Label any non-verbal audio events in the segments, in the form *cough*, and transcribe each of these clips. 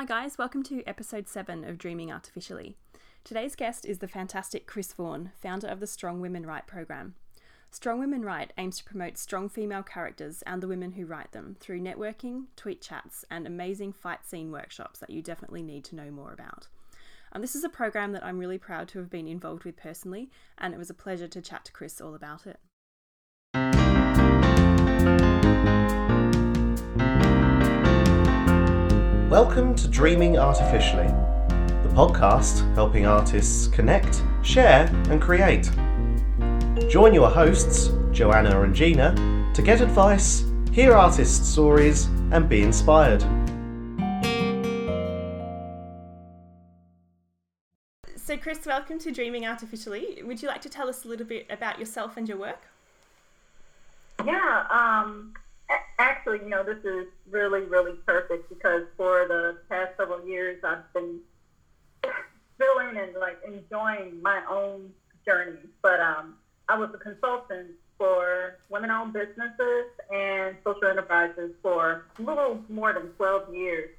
Hi, guys, welcome to episode 7 of Dreaming Artyficially. Today's guest is the fantastic Chris Vaughan, founder of the Strong Women Write program. Strong Women Write aims to promote strong female characters and the women who write them through networking, tweet chats, and amazing fight scene workshops that you definitely need to know more about. This is a program that I'm really proud to have been involved with personally, and it was a pleasure to chat to Chris all about it. Welcome to Dreaming Artyficially, the podcast helping artists connect, share, and create. Join your hosts, Joanna and Gina, to get advice, hear artist stories, and be inspired. So, Chris, welcome to Dreaming Artyficially. Would you like to tell us a little bit about yourself and your work? Yeah, um, actually, you know, this is really, really perfect because for the past several years, I've been feeling and like enjoying my own journey. But um, I was a consultant for women-owned businesses and social enterprises for a little more than 12 years.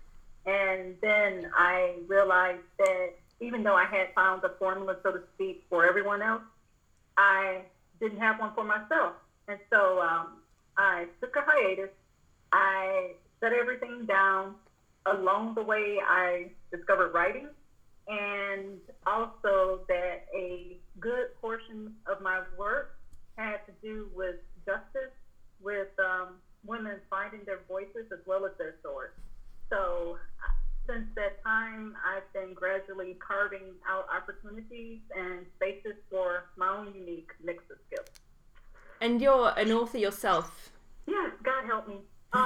And then I realized that even though I had found the formula, so to speak, for everyone else, I didn't have one for myself. And so um, I took a hiatus. I set everything down. Along the way, I discovered writing, and also that a good portion of my work had to do with justice, with um, women finding their voices as well as their swords. So since that time, I've been gradually carving out opportunities and spaces for my own unique mix of skills. And you're an author yourself. Yes, God help me. *laughs* Um,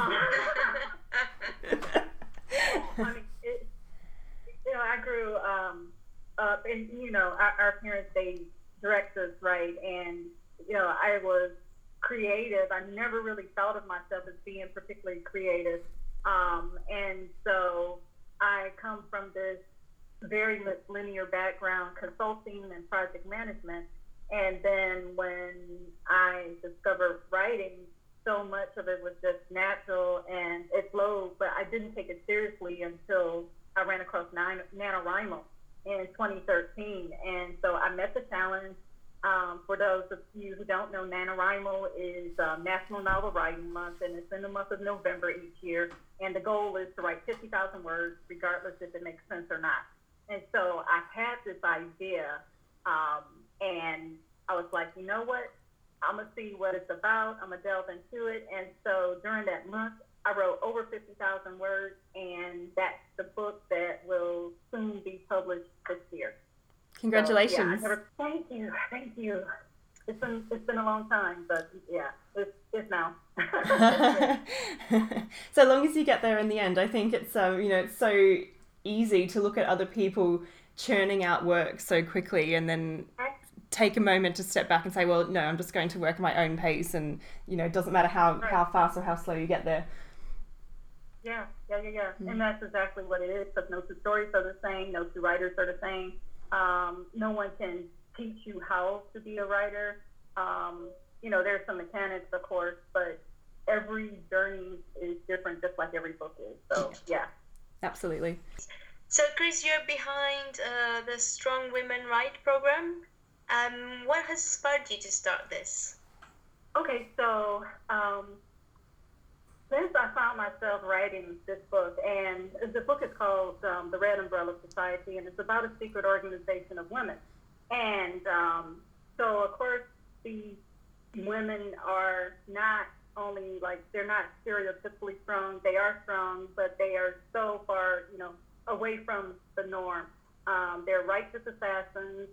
*laughs* I mean, it, you know, I grew um, up, and you know, our, our parents they direct us right, and you know, I was creative. I never really thought of myself as being particularly creative, um, and so I come from this very linear background, consulting and project management. And then when I discovered writing, so much of it was just natural and it flowed, but I didn't take it seriously until I ran across NaNoWriMo in 2013. And so I met the challenge. Um, for those of you who don't know, NaNoWriMo is uh, National Novel Writing Month, and it's in the month of November each year. And the goal is to write 50,000 words, regardless if it makes sense or not. And so I had this idea, um, and I was like, you know what? I'm gonna see what it's about. I'm gonna delve into it. And so during that month, I wrote over 50,000 words, and that's the book that will soon be published this year. Congratulations! So, yeah, never, thank you, thank you. It's been it's been a long time, but yeah, it's, it's now. *laughs* so long as you get there in the end, I think it's um you know it's so easy to look at other people churning out work so quickly and then take a moment to step back and say, well, no, I'm just going to work at my own pace, and you know, it doesn't matter how right. how fast or how slow you get there. Yeah, yeah, yeah, yeah, mm and that's exactly what it is. Because no two stories are the same, no two writers are the same. Um, no one can teach you how to be a writer. Um, you know, there's some mechanics, of course, but every journey is different, just like every book is. So, yeah. Absolutely. So, Chris, you're behind uh, the Strong Women Write program. Um, what has spurred you to start this? Okay, so um, since I found myself writing this book, and the book is called um, The Red Umbrella Society, and it's about a secret organization of women. And um, so, of course, these women are not only like they're not stereotypically strong, they are strong, but they are so far, you know, away from the norm. Um, they're righteous assassins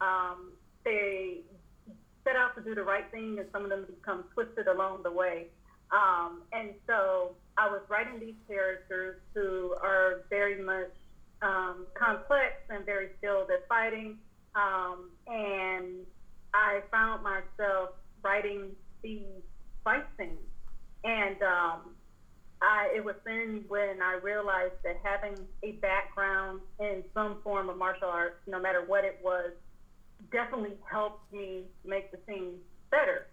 um, they set out to do the right thing, and some of them become twisted along the way. Um, and so I was writing these characters who are very much um, complex and very skilled at fighting. Um, and I found myself writing these fight scenes. And um, I, it was then when I realized that having a background in some form of martial arts, no matter what it was, definitely helped me make the scene better.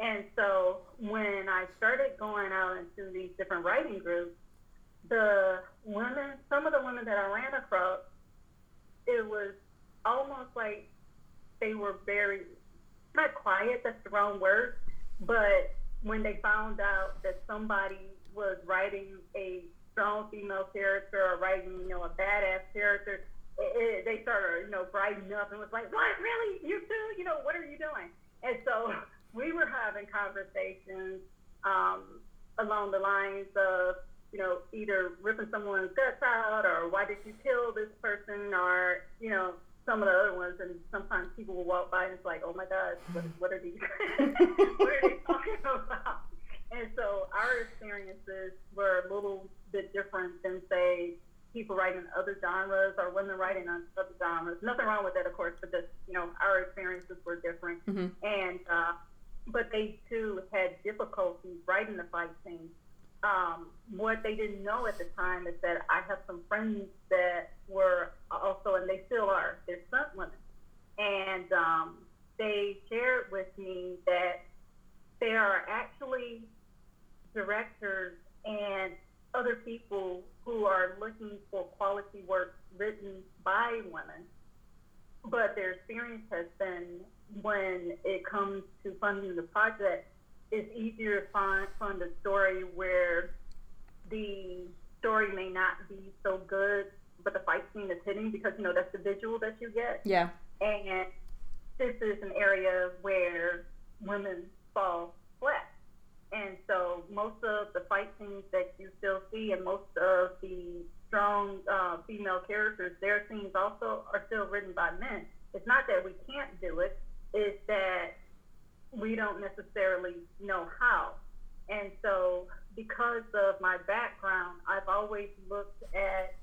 And so when I started going out into these different writing groups, the women, some of the women that I ran across, it was almost like they were very, not quiet, that's the wrong word, but when they found out that somebody was writing a strong female character or writing, you know, a badass character, it, it, they started, you know, brightening up and was like, what, really? You too? You know, what are you doing? And so *laughs* we were having conversations um, along the lines of, you know, either ripping someone's guts out or why did you kill this person or, you know, some of the other ones. And sometimes people will walk by and it's like, oh my God, what, what are these? *laughs* what are they talking *laughs* about? And so our experiences were a little bit different than, say, people writing other genres or women writing on other genres. Nothing wrong with that, of course, but just, you know, our experiences were different. Mm-hmm. And, uh, but they too had difficulty writing the fight scenes um, what they didn't know at the time is that I have some friends that were also, and they still are, they're stunt women. And um, they shared with me that there are actually directors and other people who are looking for quality work written by women. But their experience has been when it comes to funding the project, it's easier to find, find a story where the story may not be so good, but the fight scene is hitting because you know that's the you get. Yeah. And this is an area where women fall flat. And so most of the fight scenes that you still see and most of the strong uh, female characters, their scenes also are still written by men. It's not that we can't do it, it's that we don't necessarily know how. And so, because of my background, I've always looked at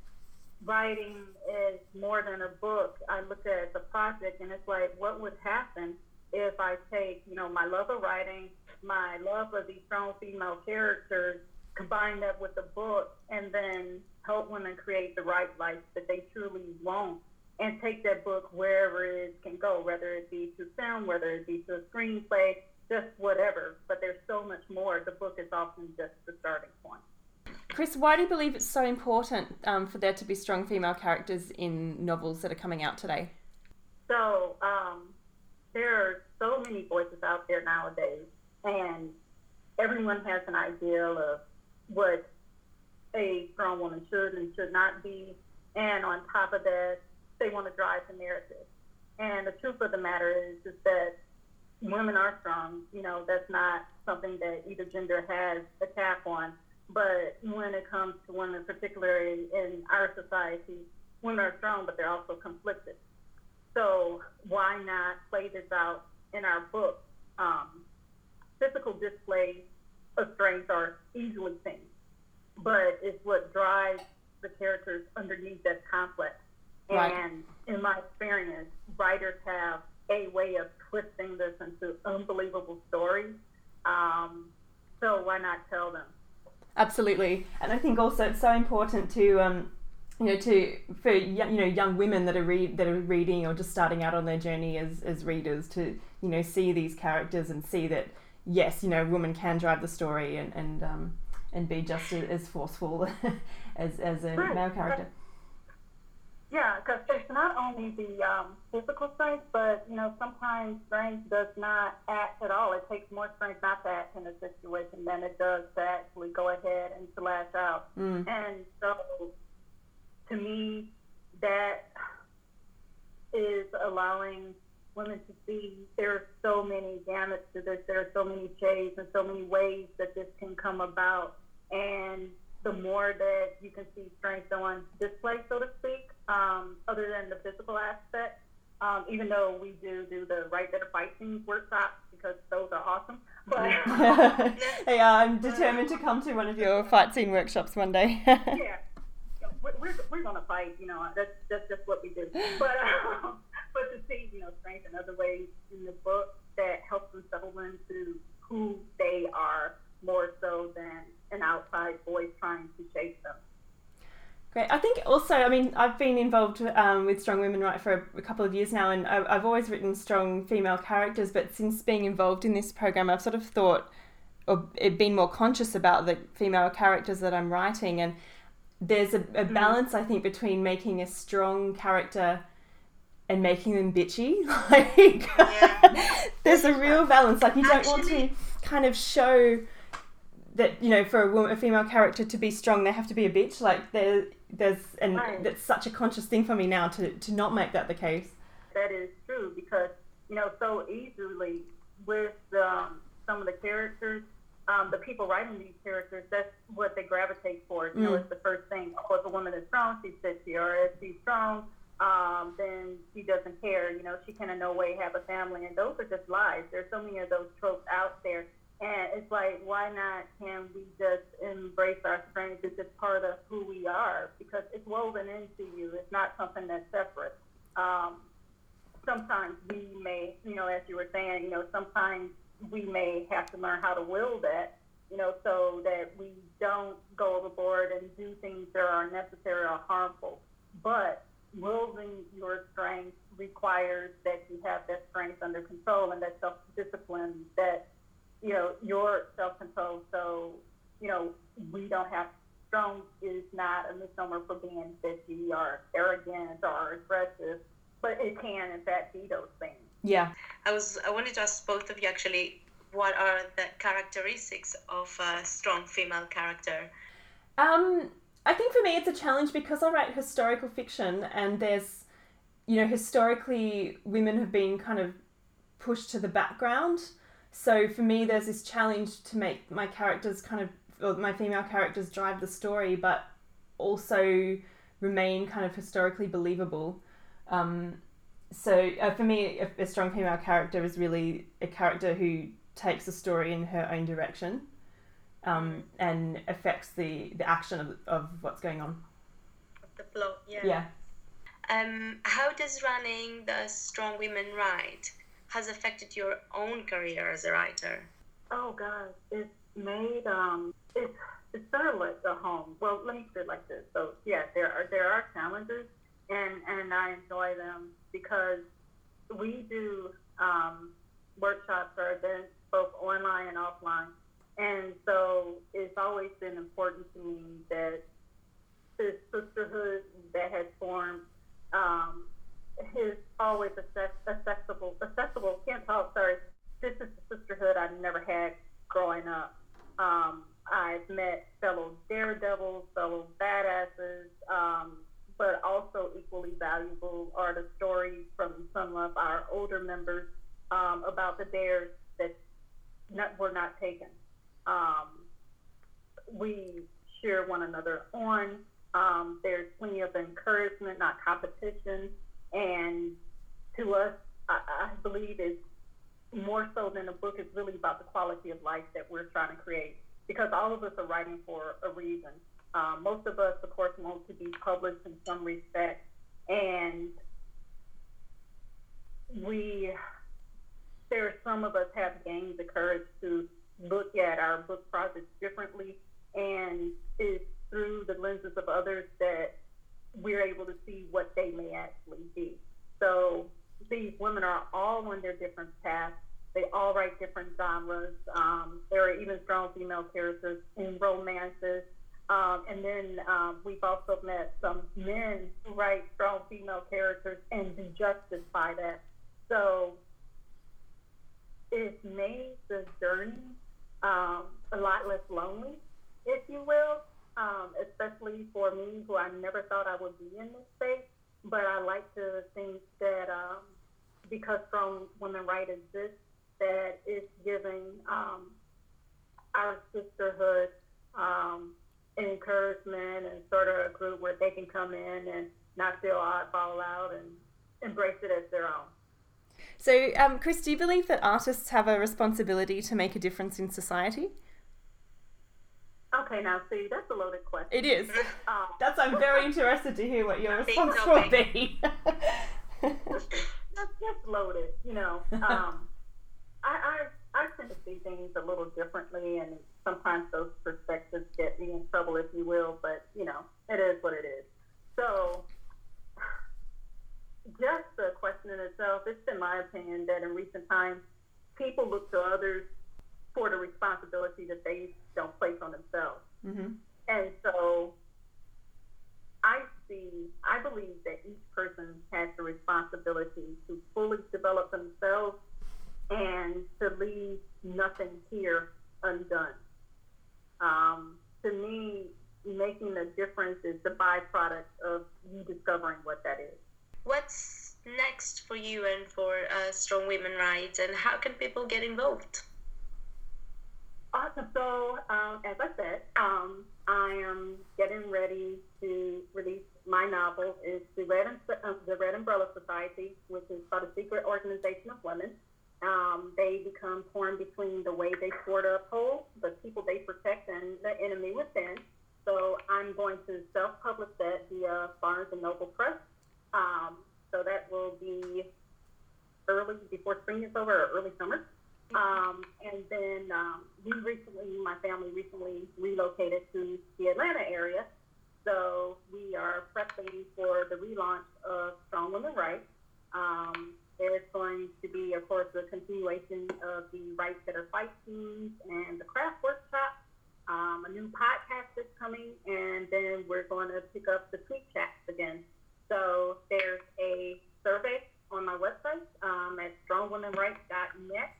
writing is more than a book. I look at it as a project, and it's like, what would happen if I take, you know, my love of writing, my love of these strong female characters, combine that with the book, and then help women create the right life that they truly want and take that book wherever it can go, whether it be to film, whether it be to a screenplay, just whatever. But there's so much more. The book is often just the starting point. Chris, why do you believe it's so important um, for there to be strong female characters in novels that are coming out today? So, um, there are so many voices out there nowadays, and everyone has an ideal of what a strong woman should and should not be. And on top of that, they want to drive the narrative. And the truth of the matter is, is that women are strong. You know, that's not something that either gender has a cap on. But when it comes to women, particularly in our society, women are strong, but they're also conflicted. So why not play this out in our book? Um, physical displays of strength are easily seen, but it's what drives the characters underneath that conflict. Right. And in my experience, writers have a way of twisting this into unbelievable stories. Um, so why not tell them? Absolutely, and I think also it's so important to um, you know to for you know young women that are read that are reading or just starting out on their journey as as readers to you know see these characters and see that yes you know women can drive the story and and um, and be just as forceful *laughs* as as a male character. Yeah, because it's not only the um, physical strength, but you know sometimes strength does not act at all. It takes more strength not to act in a situation than it does to actually go ahead and to lash out. Mm. And so, to me, that is allowing women to see there are so many gamuts to this. There are so many shades and so many ways that this can come about. And the more that you can see strength on display, so to speak, um, other than the physical aspect. Um, even though we do do the write better fight scenes workshops because those are awesome. *laughs* But *laughs* hey, uh, I'm determined to come to one of your fight scene workshops one day. *laughs* yeah, we're, we're, we're gonna fight. You know, that's that's just what we do. But um, but to see you know strength in other ways in the book that helps them settle into who they are more so than an outside voice trying to shape them. Great. I think also, I mean, I've been involved um, with Strong Women Write for a, a, couple of years now, and I, I've always written strong female characters. But since being involved in this program, I've sort of thought or been more conscious about the female characters that I'm writing, and there's a, a balance I think between making a strong character and making them bitchy. *laughs* Like Yeah. there's a real balance. Like you don't want to kind of show that you know for a woman, a female character to be strong, they have to be a bitch. Like there, there's and Right. that's such a conscious thing for me now to to not make that the case. that is true because you know so easily with um, some of the characters, um, the people writing these characters, that's what they gravitate for. You know, Mm. it's the first thing. Oh, if a woman is strong, she's bitchy, or if she's strong, um, then she doesn't care. You know, she can in no way have a family, and those are just lies. There's so many of those tropes out there. And it's like, why not can we just embrace our strengths? It's just part of who we are because it's woven into you. It's not something that's separate. Um, sometimes we may, you know, as you were saying, you know, sometimes we may have to learn how to will that, you know, so that we don't go overboard and do things that are unnecessary or harmful. But wielding your strength requires that you have that strength under control and that self-discipline, that, you know, your self-control. So, you know, we don't have strong is not a misnomer for being bitchy or arrogant or aggressive but it can in fact be those things. Yeah. I was I wanted to ask both of you actually what are the characteristics of a strong female character? Um, I think for me it's a challenge because I write historical fiction and there's, you know, historically women have been kind of pushed to the background. So for me, there's this challenge to make my characters kind of, or my female characters drive the story, but also remain kind of historically believable. Um, so uh, for me, a, a strong female character is really a character who takes the story in her own direction um, and affects the, the action of, of what's going on. The plot, yeah. Yeah. Um, how does running the Strong Women Write has affected your own career as a writer? Oh God, it's made um it's it's sort of like a home. Well, let me put it like this. So yeah, there are there are challenges and and I enjoy them because we do um, workshops or events both online and offline, and so it's always been important to me that this sisterhood that has formed um, is always access- accessible. Accessible. Can't talk. Sorry. This is the sisterhood I never had growing up. Um, I've met fellow daredevils, fellow badasses, um, but also equally valuable are the stories from some of our older members um, about the dares that not, were not taken. Um, we cheer one another on. Um, there's plenty of encouragement, not competition. And to us, I, I believe it's more so than a book. It's really about the quality of life that we're trying to create because all of us are writing for a reason. Um, most of us, of course, want to be published in some respect, and we there are some of us have gained the courage to look at our book projects differently, and it's through the lenses of others that we're able to see what they may actually be. So these women are all on their different paths. They all write different genres. Um, there are even strong female characters in romances. And then um, we've also met some men who write strong female characters and do justice by that. So it made the journey um, a lot less lonely, if you will, um, especially for me, who I never thought I would be in this space. But I like to think that um, because Strong Women Write exists, that it's giving um, our sisterhood um, encouragement and sort of a group where they can come in and not feel oddball out and embrace it as their own. So, um, Chris, do you believe that artists have a responsibility to make a difference in society? Okay, now see, that's a loaded question. It is. *laughs* Um, That's. I'm very interested to hear what your *laughs* response so, will be. *laughs* that's just loaded, you know. Um, I, I I tend to see things a little differently, and sometimes those perspectives get me in trouble, if you will. But you know, it is what it is. So, just the question in itself, it's been my opinion that in recent times, people look to others for the responsibility that they don't place on themselves. hmm And so I see, I believe that each person has the responsibility to fully develop themselves and to leave nothing here undone. Um, to me, making a difference is the byproduct of you discovering what that is. What's next for you and for uh, Strong Women Writes, and how can people get involved? Awesome. So, um, as I said, um, I am getting ready to release my novel. It's the Red, uh, the Red Umbrella Society, which is called a secret organization of women. Um, they become torn between the way they swore to uphold, the people they protect, and the enemy within. So I'm going to self-publish that via Barnes and Noble Press. Um, so that will be early before spring is over, or early summer. Um, and then um, we recently, my family recently relocated to the Atlanta area. So we are prepping for the relaunch of Strong Women Writes. Um, there's going to be, of course, a continuation of the Rights That Are Fight teams and the craft workshop. Um, a new podcast is coming, and then we're going to pick up the tweet chats again. So there's a survey on my website um, at strongwomenwrites.net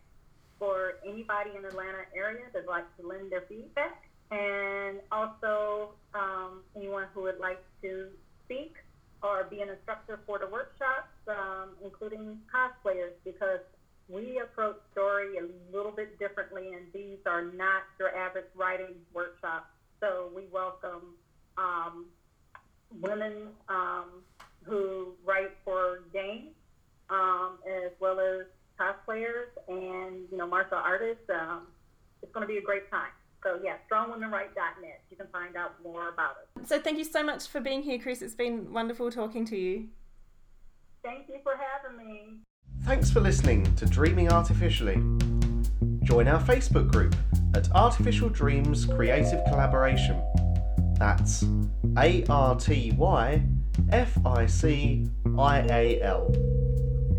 for anybody in the Atlanta area that'd like to lend their feedback, and also um, anyone who would like to speak or be an instructor for the workshops, um, including cosplayers, because we approach story a little bit differently, and these are not your average writing workshops. So we welcome um, women um, who write for games, um, as well as cosplayers and you know martial artists. Um, it's going to be a great time. So yeah, strongwomenwrite.net. You can find out more about it. So thank you so much for being here, Chris. It's been wonderful talking to you. Thank you for having me. Thanks for listening to Dreaming Artyficially. Join our Facebook group at Artyficial Dreams Creative Collaboration. That's A R T Y F I C I A L.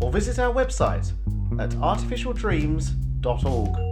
Or visit our website at artyficialdreams.org.